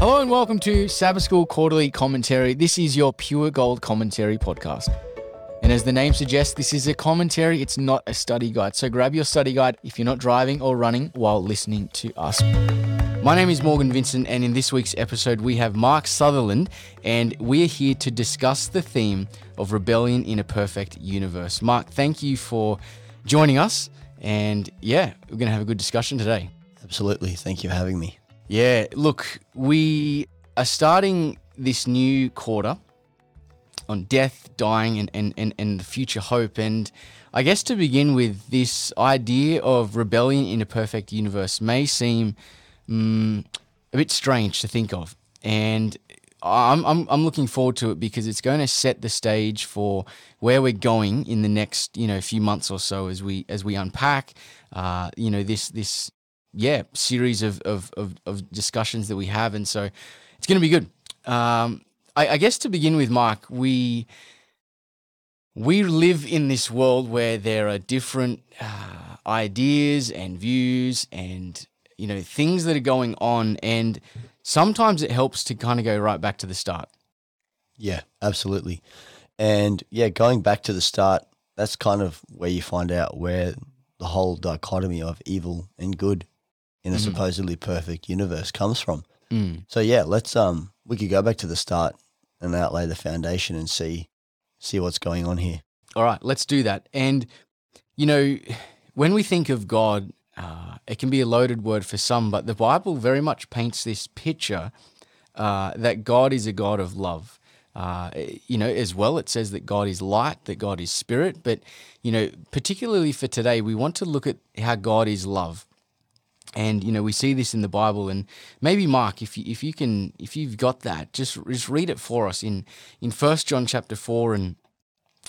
Hello and welcome to Sabbath School Quarterly Commentary. This is your pure gold commentary podcast. And as the name suggests, this is a commentary, it's not a study guide. So grab your study guide if you're not driving or running while listening to us. My name is Morgan Vincent, and in this week's episode, we have Mark Sutherland, and we're here to discuss the theme of rebellion in a perfect universe. Mark, thank you for joining us, and yeah, we're going to have a good discussion today. Absolutely. Thank you for having me. Yeah, look, we are starting this new quarter on death, dying, and, and, and, and the future hope. And I guess to begin with, this idea of rebellion in a perfect universe may seem mm, a bit strange to think of. And I'm, I'm, I'm looking forward to it because it's going to set the stage for where we're going in the next you know few months or so as we as we unpack uh, you know this this yeah series of, of, of, of discussions that we have and so it's going to be good um, I, I guess to begin with Mark we we live in this world where there are different uh, ideas and views and you know things that are going on and sometimes it helps to kind of go right back to the start Yeah, absolutely. And yeah, going back to the start, that's kind of where you find out where the whole dichotomy of evil and good in a Mhm. supposedly perfect universe comes from. Mm. So yeah, let's um we could go back to the start and outlay the foundation and see see what's going on here. All right, let's do that. And, you know, when we think of God, uh, it can be a loaded word for some, but the Bible very much paints this picture uh, that God is a God of love. Uh, you know, as well, it says that God is light, that God is spirit. But, you know, particularly for today, we want to look at how God is love. And you know we see this in the Bible, and maybe Mark, if you, if you can, if you've got that, just just read it for us in in First John chapter four and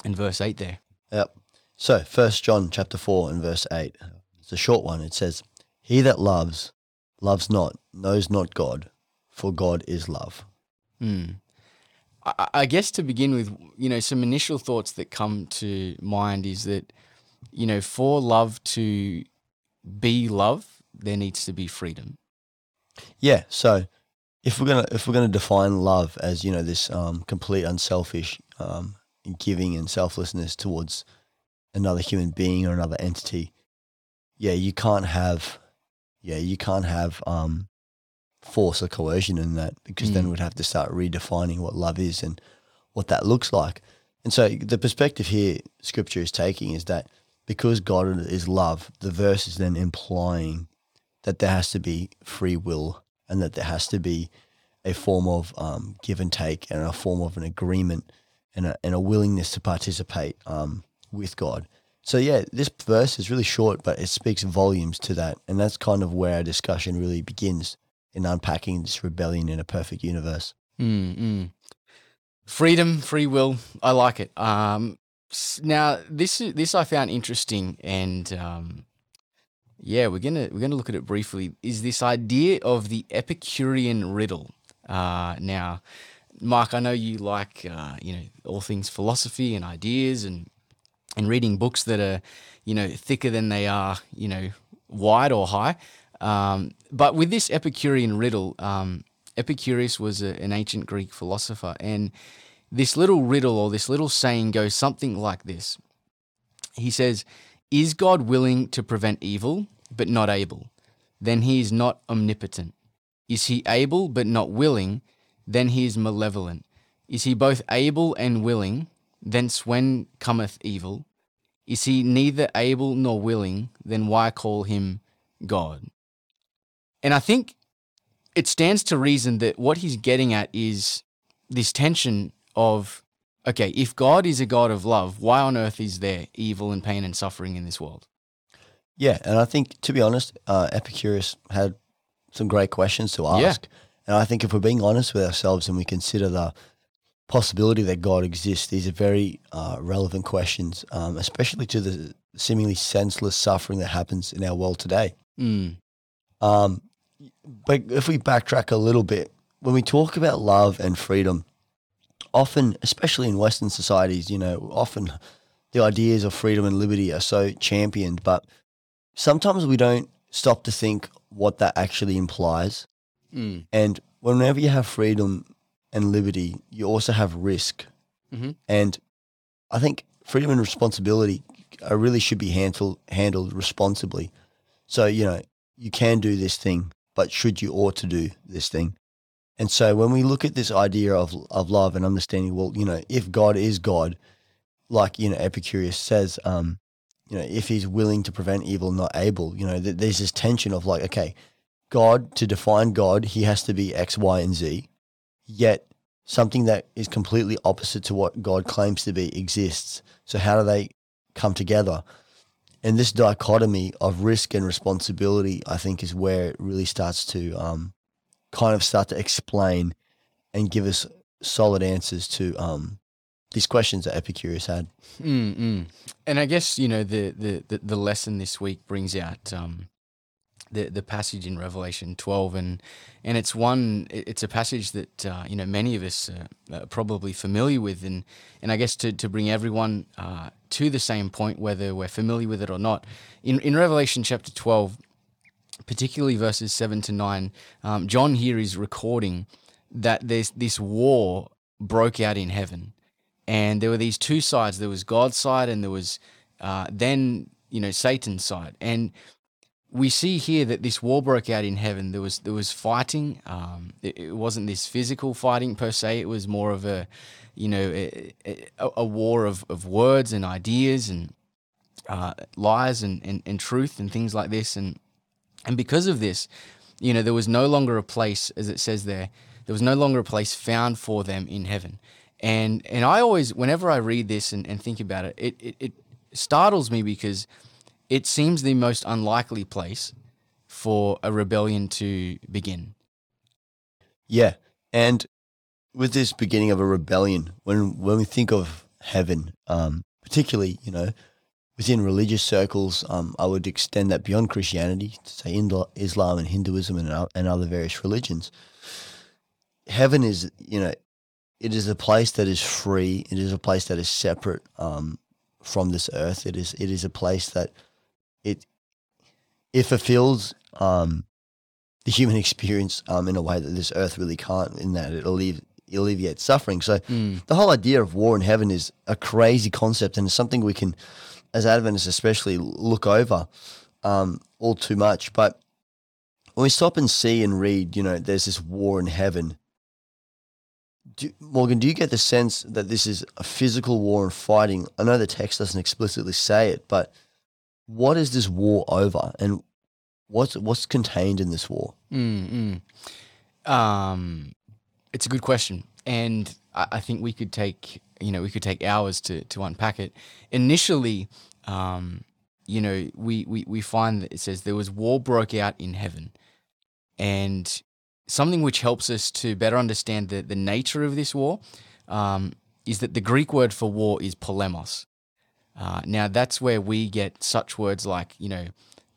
and verse eight there. Yep. So first John chapter four and verse eight. It's a short one. It says, He that loves, loves not, knows not God, for God is love. Hmm. I, I guess to begin with, you know, some initial thoughts that come to mind is that, you know, for love to be love, there needs to be freedom. Yeah. So if we're gonna if we're gonna define love as you know this um, complete unselfish um, giving and selflessness towards another human being or another entity, yeah, you can't have yeah you can't have um, force or coercion in that because then Mm. we'd have to start redefining what love is and what that looks like. And so the perspective here Scripture is taking is that because God is love, the verse is then implying that there has to be free will and that there has to be a form of um, give and take and a form of an agreement and a, and a willingness to participate um, with God. So, yeah, this verse is really short, but it speaks volumes to that. And that's kind of where our discussion really begins in unpacking this rebellion in a perfect universe. Mm, mm. Freedom, free will. I like it. Um, now this this I found interesting, and um, yeah, we're gonna we're gonna look at it briefly. Is this idea of the Epicurean riddle? Uh, now, Mark, I know you like uh, you know all things philosophy and ideas, and and reading books that are you know thicker than they are you know wide or high. Um, but with this Epicurean riddle, um, Epicurus was a, an ancient Greek philosopher, and this little riddle or this little saying goes something like this. He says, Is God willing to prevent evil, but not able? Then he is not omnipotent. Is he able, but not willing? Then he is malevolent. Is he both able and willing? Thence when cometh evil? Is he neither able nor willing? Then why call him God? And I think it stands to reason that what he's getting at is this tension of okay, if God is a God of love, why on earth is there evil and pain and suffering in this world? Yeah, and I think to be honest, uh, Epicurus had some great questions to Yeah. ask, and I think if we're being honest with ourselves and we consider the possibility that God exists, these are very uh, relevant questions, um, especially to the seemingly senseless suffering that happens in our world today. Mm, Um, but if we backtrack a little bit, when we talk about love and freedom, often, especially in Western societies, you know, often the ideas of freedom and liberty are so championed, but sometimes we don't stop to think what that actually implies. mm, And whenever you have freedom and liberty, you also have risk. Mhm. And I think freedom and responsibility uh, really should be handled handled responsibly. So you know you can do this thing, but should you ought to do this thing? And so when we look at this idea of of love and understanding, well, you know, if God is God, like you know Epicurus says, um, you know, if He's willing to prevent evil, not able, you know, th- there's this tension of like, okay, God to define God, He has to be X, Y, and Z, yet something that is completely opposite to what God claims to be exists. So how do they come together? And this dichotomy of risk and responsibility, I think, is where it really starts to um, kind of start to explain and give us solid answers to um, these questions that Epicurus had. Mm, mm. And I guess you know the, the the the lesson this week brings out um, the the passage in Revelation twelve, and and it's one it's a passage that uh, you know many of us uh, are probably familiar with, and and I guess to to bring everyone uh, to the same point, whether we're familiar with it or not, in in Revelation chapter twelve, particularly verses seven to nine, um, John here is recording that there's this war broke out in heaven. And there were these two sides. There was god's side and there was uh, then you know satan's side. And we see here that this war broke out in heaven. There was there was fighting. Um, it, it wasn't this physical fighting per se. It was more of a you know a, a, a war of, of words and ideas and uh, lies and, and, and truth and things like this. And and because of this you know there was no longer a place as it says there there was no longer a place found for them in heaven and and I always whenever I read this and, and think about it, it, it it startles me because it seems the most unlikely place for a rebellion to begin. Yeah, and with this beginning of a rebellion, when when we think of heaven, um, particularly you know within religious circles, um, I would extend that beyond Christianity to say Indo- Islam and Hinduism and o- and other various religions. Heaven is you know it is a place that is free. It is a place that is separate um, from this earth. It is it is a place that it it fulfills um, the human experience um, in a way that this earth really can't. In that it alleviates alleviates suffering. So Mm. the whole idea of war in heaven is a crazy concept, and it's something we can, as Adventists especially, look over um, all too much. But when we stop and see and read, you know, there's this war in heaven. Do, Morgan, do you get the sense that this is a physical war and fighting? I know the text doesn't explicitly say it, but what is this war over, and what's what's contained in this war? Mm. Um, it's a good question, and I, I think we could take you know we could take hours to to unpack it. Initially, um, you know, we, we we find that it says there was war broke out in heaven, and something which helps us to better understand the the nature of this war um, is that the Greek word for war is polemos. Uh, now that's where we get such words like you know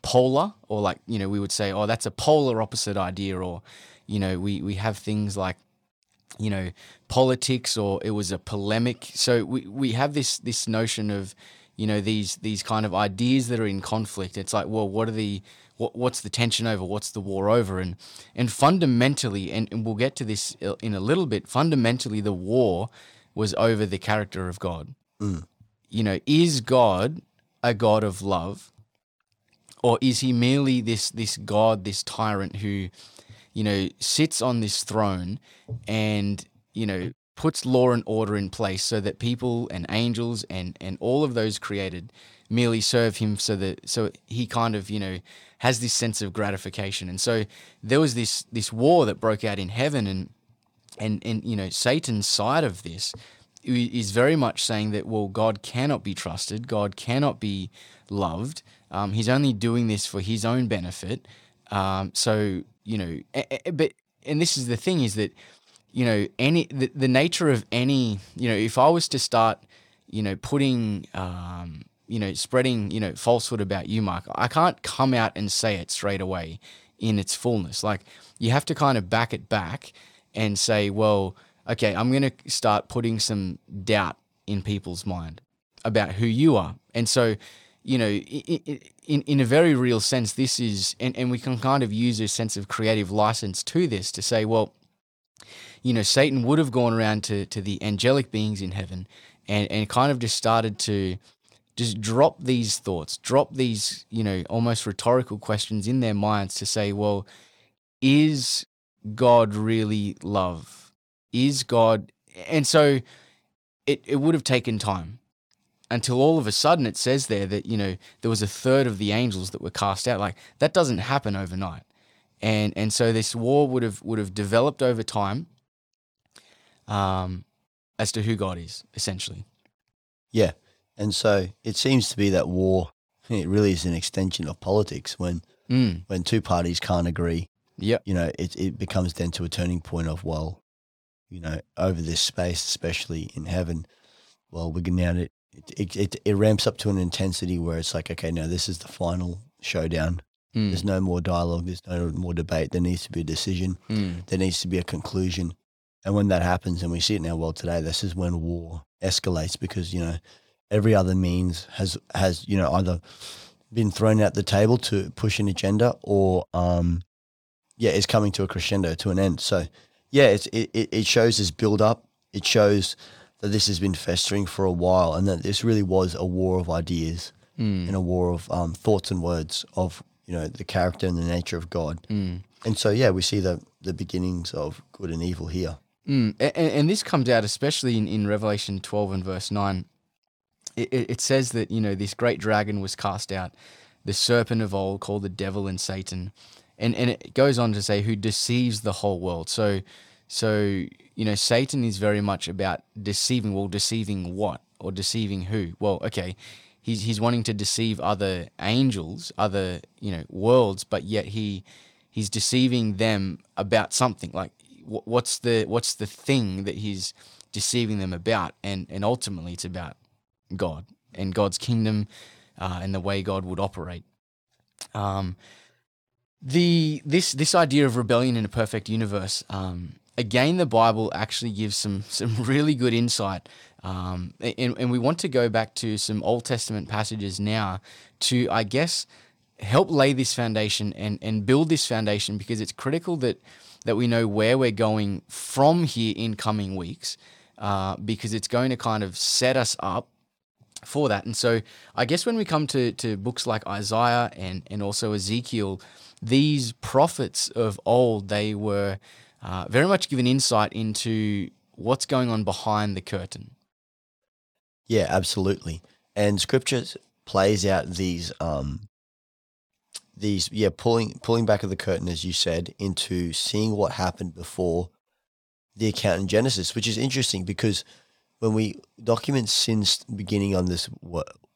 polar or like you know we would say oh that's a polar opposite idea or you know we we have things like you know politics or it was a polemic. So we we have this this notion of you know these these kind of ideas that are in conflict. It's like well what are the what, what's the tension over? What's the war over? And and fundamentally and, and we'll get to this in a little bit fundamentally the war was over the character of god. Mm. You know is god a god of love? Or is he merely this this god this tyrant who you know sits on this throne and you know puts law and order in place so that people and angels and and all of those created merely serve him so that so he kind of you know has this sense of gratification and so there was this this war that broke out in heaven and and and you know Satan's side of this is very much saying that well God cannot be trusted, God cannot be loved. Um, he's only doing this for his own benefit. Um, so you know, but and this is the thing is that you know any the, the nature of any you know if I was to start you know putting um, you know spreading you know falsehood about you, Mark, I can't come out and say it straight away in its fullness. Like you have to kind of back it back and say, well, okay, I'm going to start putting some doubt in people's mind about who you are. And so, you know, in, in a very real sense, this is, and, and we can kind of use a sense of creative license to this to say, well, you know, Satan would have gone around to, to the angelic beings in heaven and, and kind of just started to just drop these thoughts, drop these, you know, almost rhetorical questions in their minds to say, well, is God really love? Is God. And so it, it would have taken time until all of a sudden it says there that, you know, there was a third of the angels that were cast out. Like that doesn't happen overnight. And, and so this war would have would have developed over time um, as to who God is, essentially. Yeah. And so it seems to be that war, it really is an extension of politics when Mm. when two parties can't agree, Yep. you know, it, it becomes then to a turning point of, well, you know, over this space, especially in heaven, well, we're going now, it, it, it, it ramps up to an intensity where it's like, okay, now this is the final showdown. Mm. There's no more dialogue. There's no more debate. There needs to be a decision. Mm. There needs to be a conclusion. And when that happens, and we see it in our world today, this is when war escalates because, you know, every other means has, has you know, either been thrown out the table to push an agenda or, um, yeah, is coming to a crescendo, to an end. So, yeah, it's, it, it it shows this build up. It shows that this has been festering for a while and that this really was a war of ideas Mm. and a war of um, thoughts and words of, you know, the character and the nature of God. Mm. And so, yeah, we see the, the beginnings of good and evil here. Mm. And, and this comes out especially in, in Revelation 12 and verse 9. It, it, it says that, you know, this great dragon was cast out, the serpent of old called the devil and Satan. And, and it goes on to say, who deceives the whole world. So, so, you know, Satan is very much about deceiving. Well, deceiving what? Or deceiving who? Well, okay, he's, he's wanting to deceive other angels, other, you know, worlds, but yet he he's deceiving them about something. Like, wh- what's the what's the thing that he's deceiving them about? And and ultimately, it's about God and God's kingdom uh, and the way God would operate. Um, the this this idea of rebellion in a perfect universe. Um, again, the Bible actually gives some some really good insight. Um, and, and we want to go back to some Old Testament passages now to, I guess, help lay this foundation and, and build this foundation because it's critical that that we know where we're going from here in coming weeks uh, because it's going to kind of set us up for that. And so I guess when we come to, to books like Isaiah and, and also Ezekiel, these prophets of old, they were uh, very much given insight into what's going on behind the curtain. Yeah, absolutely. And scripture plays out these um these yeah, pulling pulling back of the curtain as you said into seeing what happened before the account in Genesis, which is interesting because when we document sin's beginning on this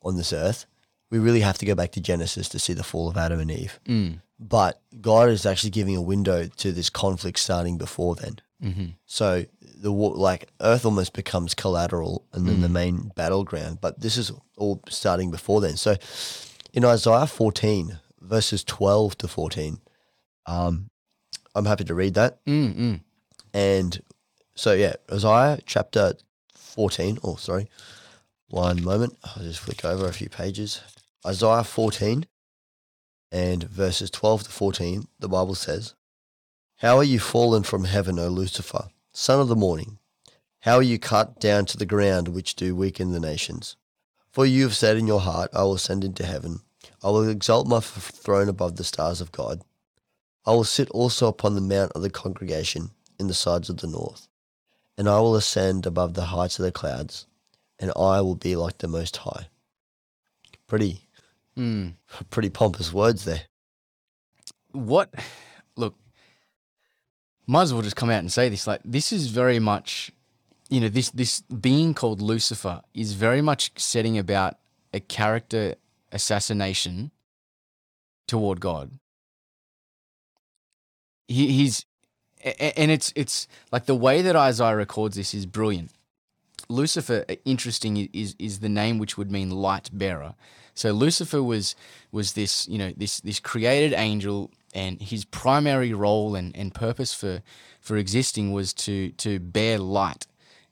on this earth, we really have to go back to Genesis to see the fall of Adam and Eve. Mm. But God is actually giving a window to this conflict starting before then. Mm-hmm. So the like Earth almost becomes collateral and then the Mm. main battleground. But this is all starting before then. So in Isaiah 14, verses 12 to 14, um, I'm happy to read that. Mm-mm. And so yeah, Isaiah chapter 14. Oh, sorry, one moment. I'll just flick over a few pages. Isaiah 14 and verses 12 to 14. The Bible says, "How are you fallen from heaven, O Lucifer, son of the morning? How are you cut down to the ground, which do weaken the nations? For you have said in your heart, I will ascend into heaven. I will exalt my throne above the stars of God. I will sit also upon the mount of the congregation in the sides of the north, and I will ascend above the heights of the clouds, and I will be like the Most High. Pretty, Mm. pretty pompous words there. what look might as well just come out and say this like this is very much you know this this being called lucifer is very much setting about a character assassination toward god he, he's and it's it's like the way that isaiah records this is brilliant lucifer uh, interesting is is the name which would mean light bearer. So lucifer was was this you know this this created angel and his primary role and, and purpose for for existing was to to bear light.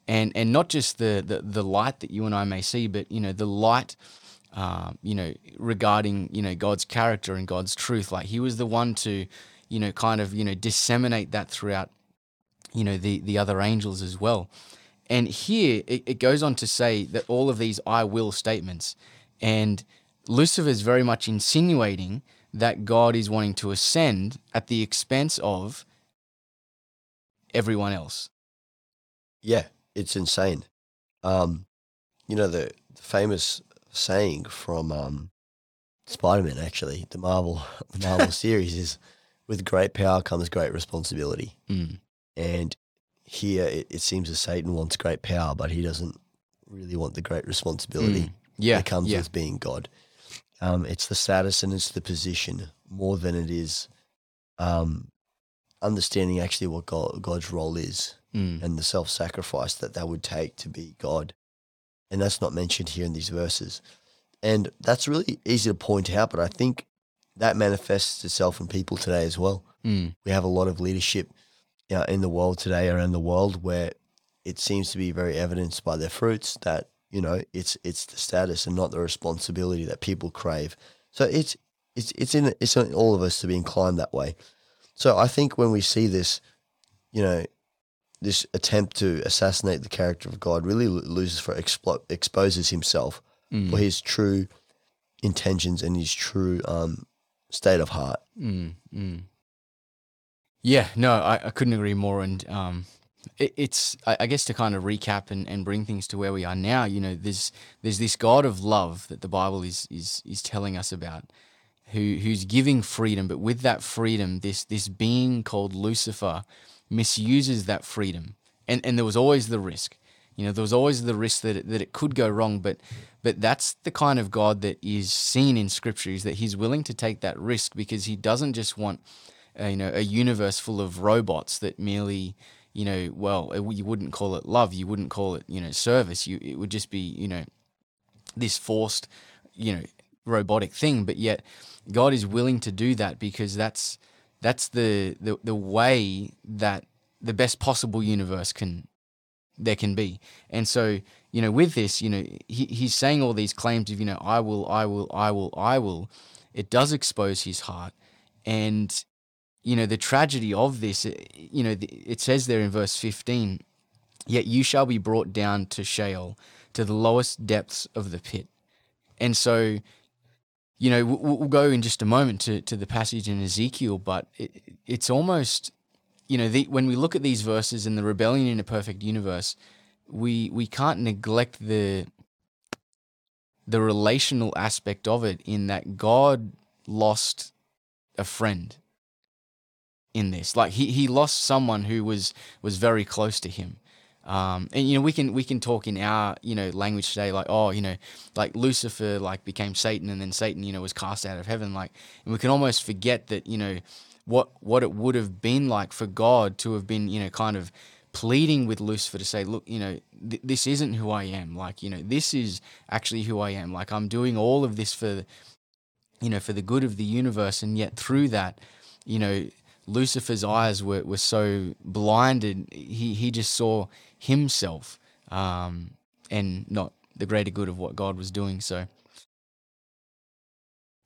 And and not just the, the the light that you and I may see but you know the light um, you know regarding you know God's character and God's truth. Like he was the one to you know kind of you know disseminate that throughout you know, the the other angels as well. And here it, it goes on to say that all of these I will statements, and Lucifer is very much insinuating that God is wanting to ascend at the expense of everyone else. Yeah, it's insane. Um, you know the, the famous saying from um, Spider-Man, actually, the Marvel the Marvel series is, "With great power comes great responsibility." Mm. And here it, it seems that Satan wants great power, but he doesn't really want the great responsibility Mm. Yeah, that comes yeah. with being God. Um, it's the status and it's the position more than it is um, understanding actually what God, God's role is Mm. and the self sacrifice that that would take to be God. And that's not mentioned here in these verses. And that's really easy to point out, but I think that manifests itself in people today as well. Mm. We have a lot of leadership uh, in the world today, around the world, where it seems to be very evidenced by their fruits that you know it's it's the status and not the responsibility that people crave. So it's it's it's in it's in all of us to be inclined that way. So I think when we see this, you know, this attempt to assassinate the character of God really Lucifer explo- exposes himself Mm. for his true intentions and his true um, state of heart. Mm, mm. Yeah, no, I, I couldn't agree more. And um, it, it's, I, I guess, to kind of recap and, and bring things to where we are now. You know, there's there's this God of love that the Bible is is is telling us about, who who's giving freedom, but with that freedom, this this being called Lucifer misuses that freedom, and and there was always the risk. You know, there was always the risk that it, that it could go wrong, but but that's the kind of God that is seen in Scripture is that He's willing to take that risk because He doesn't just want, you know, a universe full of robots that merely, you know, well, uh, you wouldn't call it love, you wouldn't call it, you know, service. You it would just be, you know, this forced, you know, robotic thing. But yet, God is willing to do that because that's that's the the, the way that the best possible universe can there can be. And so, you know, with this, you know, he, he's saying all these claims of, you know, I will, I will, I will, I will. It does expose his heart. And, you know, the tragedy of this, eh, you know, it says there in verse 15, yet you shall be brought down to Sheol, to the lowest depths of the pit. And so, you know, we'll, we'll go in just a moment to, to the passage in Ezekiel, but it, it's almost, you know, the, when we look at these verses and the rebellion in a perfect universe, we we can't neglect the the relational aspect of it in that God lost a friend in this. Like he he lost someone who was was very close to him. Um, and you know we can we can talk in our you know language today like oh you know like Lucifer like became Satan and then Satan you know was cast out of heaven like and we can almost forget that you know what what it would have been like for God to have been you know kind of pleading with Lucifer to say look you know th- this isn't who I am like you know this is actually who I am like I'm doing all of this for you know for the good of the universe and yet through that you know Lucifer's eyes were, were so blinded he he just saw himself um, and not the greater good of what God was doing so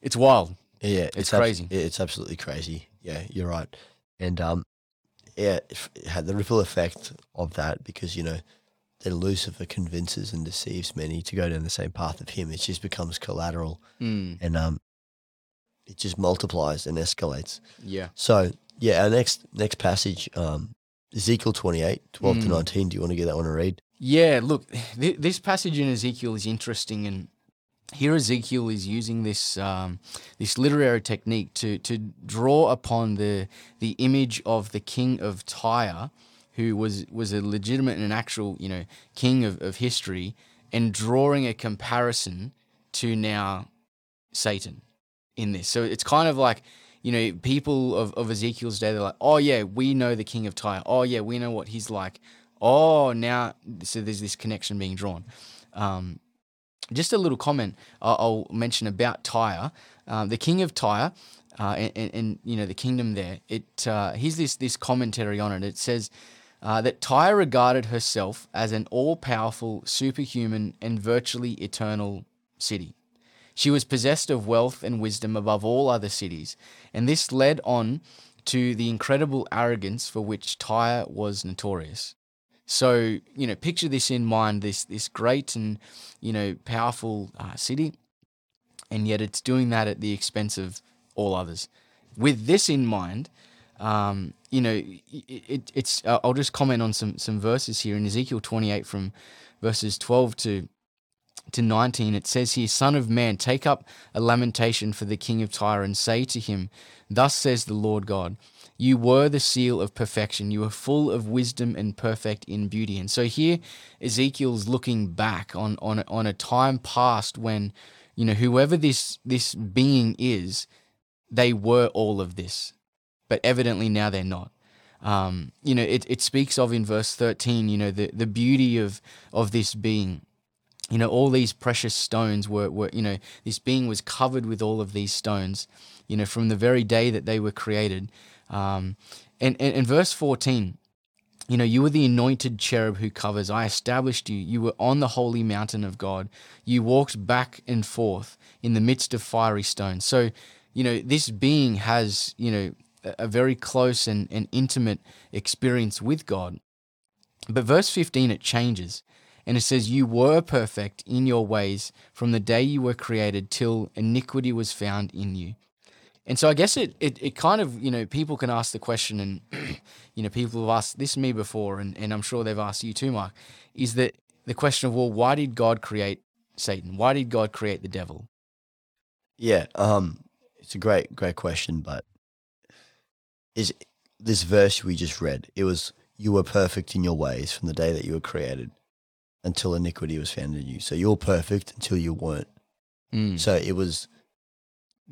it's wild Yeah, It's abs- crazy. it's absolutely crazy. Yeah, you're right. And um, yeah, it had the ripple effect of that because you know, then Lucifer convinces and deceives many to go down the same path of him. It just becomes collateral, Mm, and um, it just multiplies and escalates. yeah So yeah, our next next passage, um, Ezekiel 28, 12 to Mm. 19. Do you want to get that one to read? Yeah, look, th- this passage in Ezekiel is interesting, and here Ezekiel is using this um, this literary technique to to draw upon the the image of the king of Tyre, who was was a legitimate and an actual you know king of, of history, and drawing a comparison to now Satan in this. So it's kind of like you know people of, of Ezekiel's day. They're like, oh yeah, we know the king of Tyre. Oh yeah, we know what he's like. Oh now, so there's this connection being drawn. Um, just a little comment I'll, I'll mention about Tyre. Um, the king of Tyre, uh, and, and, and you know the kingdom there. It uh, here's this this commentary on it. It says. Uh, that Tyre regarded herself as an all powerful, superhuman, and virtually eternal city. She was possessed of wealth and wisdom above all other cities, and this led on to the incredible arrogance for which Tyre was notorious. So, you know, picture this in mind this, this great and, you know, powerful uh, city, and yet it's doing that at the expense of all others. With this in mind, um, you know, it, it, it's. Uh, I'll just comment on some some verses here in Ezekiel 28 from verses 12 to to 19. It says here, "Son of man, take up a lamentation for the king of Tyre and say to him, Thus says the Lord God." You were the seal of perfection. You were full of wisdom and perfect in beauty. And so here, Ezekiel's looking back on on on a time past when, you know, whoever this this being is, they were all of this but evidently now they're not. Um, you know, it, it speaks of in verse 13, you know, the, the beauty of, of this being. You know, all these precious stones were, were, you know, this being was covered with all of these stones, you know, from the very day that they were created. Um, and, and verse 14, you know, you were the anointed cherub who covers. I established you. You were on the holy mountain of God. You walked back and forth in the midst of fiery stones. So, you know, this being has, you know, a very close and, and intimate experience with God. But verse 15, it changes. And it says, You were perfect in your ways from the day you were created till iniquity was found in you. And so I guess it, it, it kind of, you know, people can ask the question, and, you know, people have asked this me before, and, and I'm sure they've asked you too, Mark, is that the question of, well, why did God create Satan? Why did God create the devil? Yeah, um, it's a great, great question, but is this verse we just read. It was, You were perfect in your ways from the day that you were created until iniquity was found in you. So you're perfect until you weren't. Mm. So it was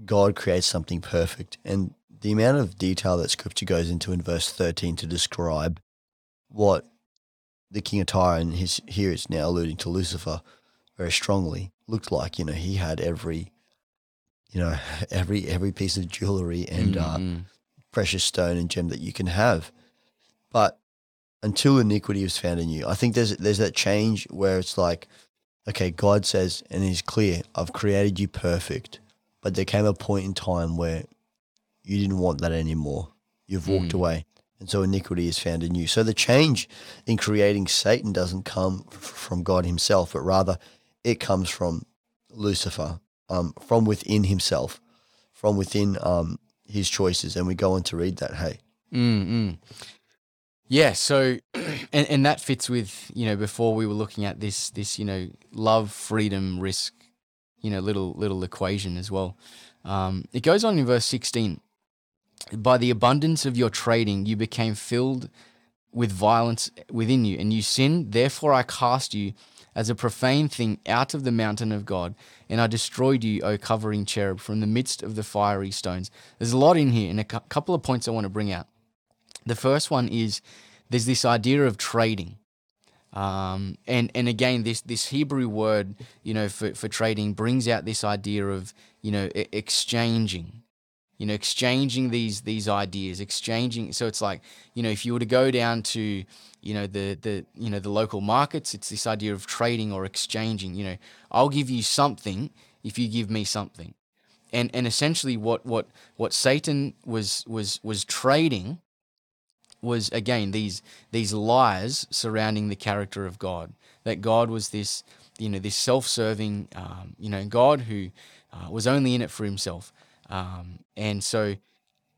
God creates something perfect. And the amount of detail that scripture goes into in verse 13 to describe what the king of Tyre, and his, here it's now alluding to Lucifer very strongly, looked like. You know, he had every, you know, every every piece of jewelry and Mm, uh, precious stone and gem that you can have. But until iniquity is found in you, I think there's there's that change where it's like, okay, God says, and He's clear, I've created you perfect, but there came a point in time where you didn't want that anymore. You've walked Mm. away, and so iniquity is found in you. So the change in creating Satan doesn't come f- from God Himself, but rather it comes from Lucifer, um, from within himself, from within um, his choices. And we go on to read that. Hey, Mm, mm. Yeah, so and, and that fits with, you know, before we were looking at this this, you know, love, freedom, risk, you know, little little equation as well. Um, it goes on in verse 16. By the abundance of your trading, you became filled with violence within you, and you sinned. Therefore, I cast you as a profane thing out of the mountain of God, and I destroyed you, O covering cherub, from the midst of the fiery stones. There's a lot in here, and a cou- couple of points I want to bring out. The first one is there's this idea of trading. Um, and, and again, this, this Hebrew word, you know, for, for trading brings out this idea of, you know, exchanging, you know, exchanging these, these ideas, exchanging. So it's like, you know, if you were to go down to, you know, the, the, you know, the local markets, it's this idea of trading or exchanging, you know, I'll give you something if you give me something. And, and essentially what, what, what Satan was, was, was trading was again these these lies surrounding the character of God. That God was this, you know, this self-serving, um, you know, God who uh, was only in it for Himself. Um, and so,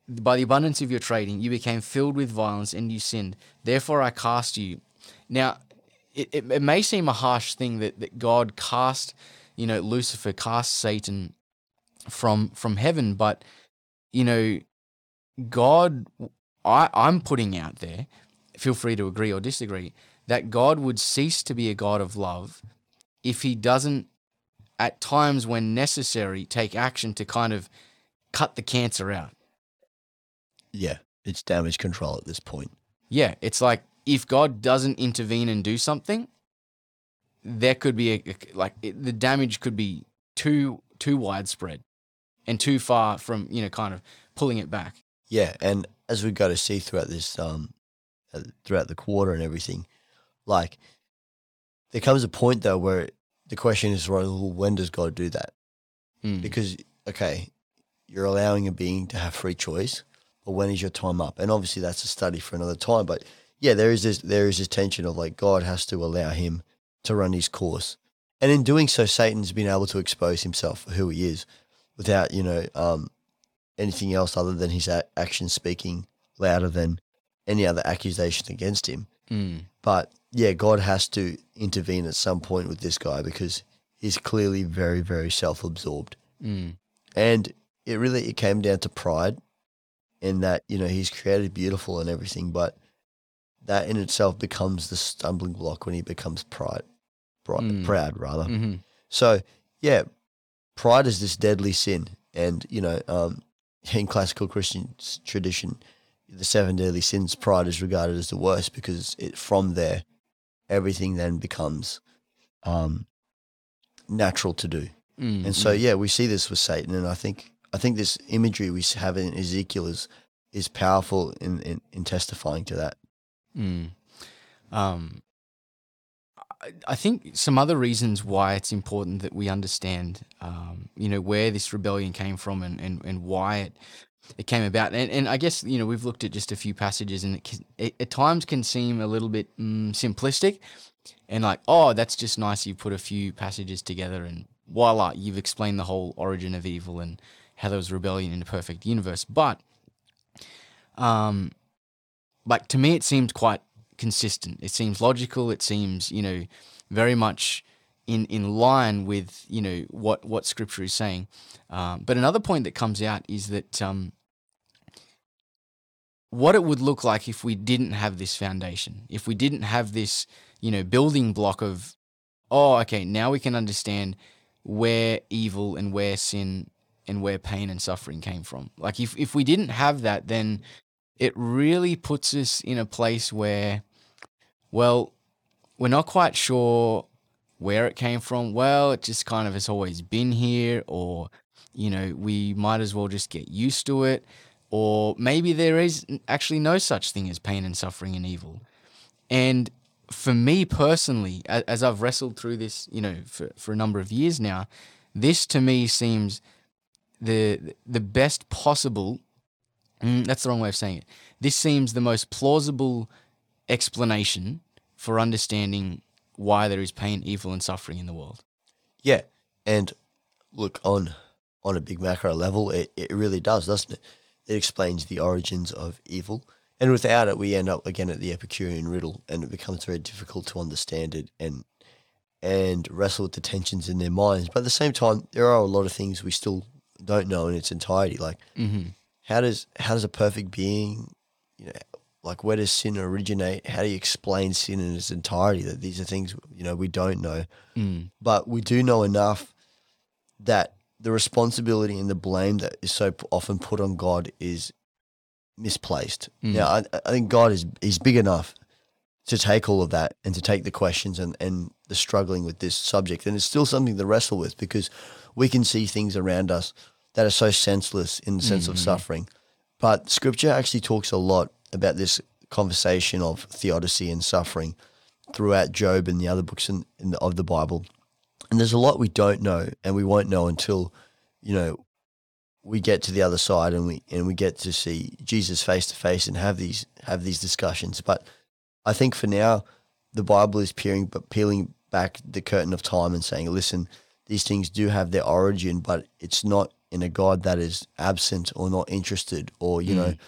by the abundance of your trading, you became filled with violence and you sinned. Therefore, I cast you. Now, it, it, it may seem a harsh thing that, that God cast, you know, Lucifer cast Satan from from heaven, but you know, God I, I'm putting out there, feel free to agree or disagree, that God would cease to be a God of love if he doesn't, at times when necessary, take action to kind of cut the cancer out. yeah, it's damage control at this point. Yeah, it's like if God doesn't intervene and do something, there could be a, like it, the damage could be too too widespread and too far from you know kind of pulling it back. Yeah, and as we go to see throughout this, um, uh, throughout the quarter and everything, like there comes a point though where the question is, well, when does God do that? Mm. Because okay, you're allowing a being to have free choice, but when is your time up? And obviously that's a study for another time. But yeah, there is this there is this tension of like God has to allow him to run his course, and in doing so, Satan's been able to expose himself for who he is, without you know um, anything else other than his a- actions speaking louder than any other accusation against him. Mm. But yeah, God has to intervene at some point with this guy because he's clearly very, very self-absorbed, Mm. and it really it came down to pride, in that you know he's created beautiful and everything, but that in itself becomes the stumbling block when he becomes pride, pride Mm. proud rather. hmm So yeah, pride is this deadly sin, and you know, um, in classical Christian tradition, the seven deadly sins, pride is regarded as the worst because it from there, everything then becomes um, natural to do. Mm. And so yeah, we see this with Satan, and I think I think this imagery we have in Ezekiel is is powerful in in, in testifying to that. Mm. Um, I, think some other reasons why it's important that we understand, um, you know, where this rebellion came from and, and, and why it it came about. And, and I guess you know we've looked at just a few passages, and it, can, it at times can seem a little bit mm, simplistic, and like, oh, that's just nice. You put a few passages together, and voila, you've explained the whole origin of evil and how there was rebellion in a perfect universe. But um, like to me it seemed quite consistent. It seems logical. It seems you know very much in in line with you know what what scripture is saying. Um, but another point that comes out is that um, what it would look like if we didn't have this foundation if we didn't have this you know building block of oh okay now we can understand where evil and where sin and where pain and suffering came from. Like if if we didn't have that then it really puts us in a place where, well, we're not quite sure where it came from. Well, it just kind of has always been here, or, you know, we might as well just get used to it. Or maybe there is actually no such thing as pain and suffering and evil. And for me personally, as I've wrestled through this, you know, for, for a number of years now, this to me seems the the best possible Mm, that's the wrong way of saying it. This seems the most plausible explanation for understanding why there is pain, evil, and suffering in the world. Yeah, and look on on a big macro level, it, it really does, doesn't it? It explains the origins of evil, and without it, we end up again at the Epicurean riddle, and it becomes very difficult to understand it and and wrestle with the tensions in their minds. But at the same time, there are a lot of things we still don't know in its entirety. Like Mm-hmm. how does how does a perfect being, you know, like where does sin originate? How do you explain sin in its entirety? That these are things you know we don't know Mm. but we do know enough that the responsibility and the blame that is so often put on God is misplaced. Mm. Now, I, I think God is is big enough to take all of that and to take the questions and, and the struggling with this subject. And it's still something to wrestle with because we can see things around us that are so senseless in the sense of Mhm. suffering. But scripture actually talks a lot about this conversation of theodicy and suffering throughout Job and the other books in, in the, of the Bible. And there's a lot we don't know and we won't know until, you know, we get to the other side and we and we get to see Jesus face to face and have these have these discussions. But I think for now, the Bible is peering but peeling back the curtain of time and saying, listen, these things do have their origin, but it's not in a God that is absent or not interested or, you know, mm.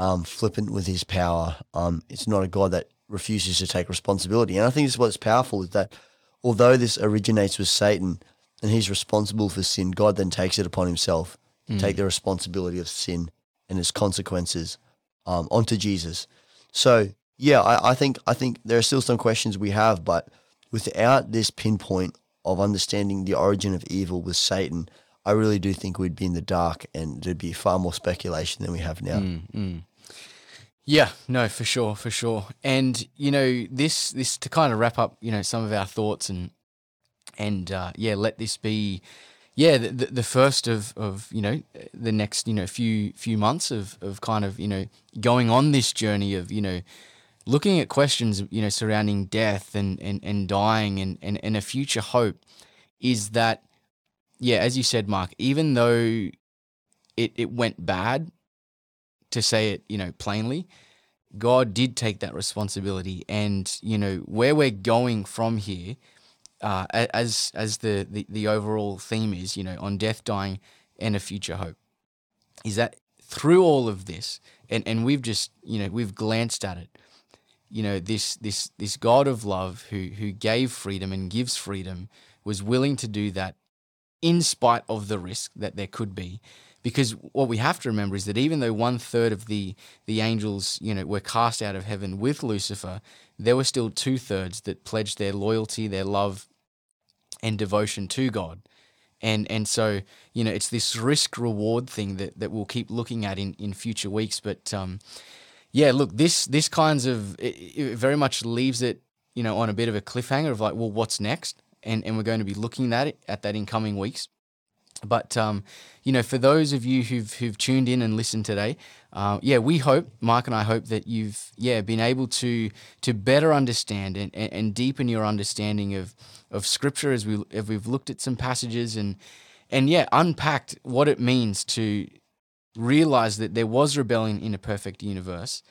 Um, flippant with his power. Um, it's not a God that refuses to take responsibility. And I think this is what's powerful is that although this originates with Satan and he's responsible for sin, God then takes it upon himself to take the responsibility of sin and its consequences um, onto Jesus. So yeah, I, I think I think there are still some questions we have, but without this pinpoint of understanding the origin of evil with Satan, I really do think we'd be in the dark and there'd be far more speculation than we have now. Mm, mm. Yeah, no, for sure, for sure. And you know, this this to kind of wrap up, you know, some of our thoughts and and uh, yeah, let this be, yeah, the, the, first of of you know the next you know few few months of of kind of you know going on this journey of you know looking at questions you know surrounding death and and, and dying and, and and a future hope is that yeah as you said mark even though it, it went bad to say it, you know, plainly, God did take that responsibility, and you know where we're going from here, uh, as as the, the the overall theme is, you know, on death, dying, and a future hope, is that through all of this, and and we've just you know we've glanced at it, you know this this this God of love who who gave freedom and gives freedom was willing to do that in spite of the risk that there could be because what we have to remember is that even though one third of the the angels you know were cast out of heaven with lucifer there were still two thirds that pledged their loyalty their love and devotion to god. And and so you know it's this risk reward thing that that we'll keep looking at in in future weeks. But um yeah look this this kinds of it, it very much leaves it you know on a bit of a cliffhanger of like well what's next? And and we're going to be looking at it at that in coming weeks but um, you know, for those of you who've who've tuned in and listened today, uh, yeah, we hope Mark and I hope that you've yeah been able to to better understand and, and, deepen your understanding of of Scripture as we as we've looked at some passages and and yeah unpacked what it means to realize that there was rebellion in a perfect universe.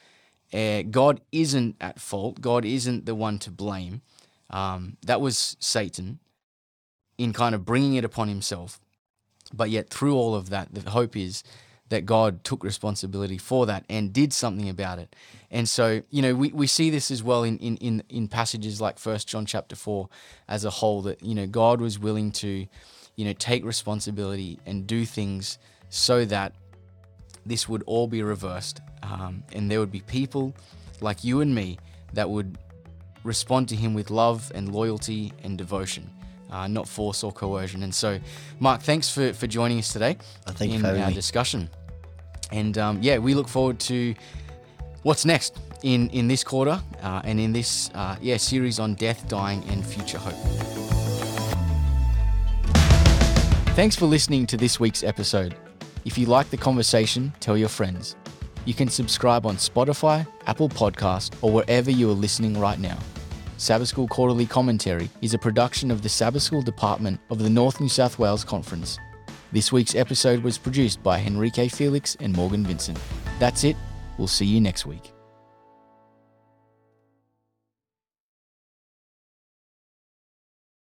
Uh, God isn't at fault. God isn't the one to blame. Um, that was Satan in kind of bringing it upon himself but yet, through all of that, the hope is that God took responsibility for that and did something about it. And so, you know, we, we see this as well in, in, in, in passages like First John chapter 4 as a whole, that, you know, God was willing to, you know, take responsibility and do things so that this would all be reversed. Um, and there would be people like you and me that would respond to him with love and loyalty and devotion uh, not force or coercion. And so, Mark, thanks for, for joining us today thank in our me. discussion. And um, yeah, we look forward to what's next in, in this quarter uh, and in this uh, yeah series on death, dying, and future hope. Thanks for listening to this week's episode. If you like the conversation, tell your friends. You can subscribe on Spotify, Apple Podcast, or wherever you are listening right now. Sabbath School Quarterly Commentary is a production of the Sabbath School Department of the North New South Wales Conference. This week's episode was produced by Henrique Felix and Morgan Vincent. That's it. We'll see you next week.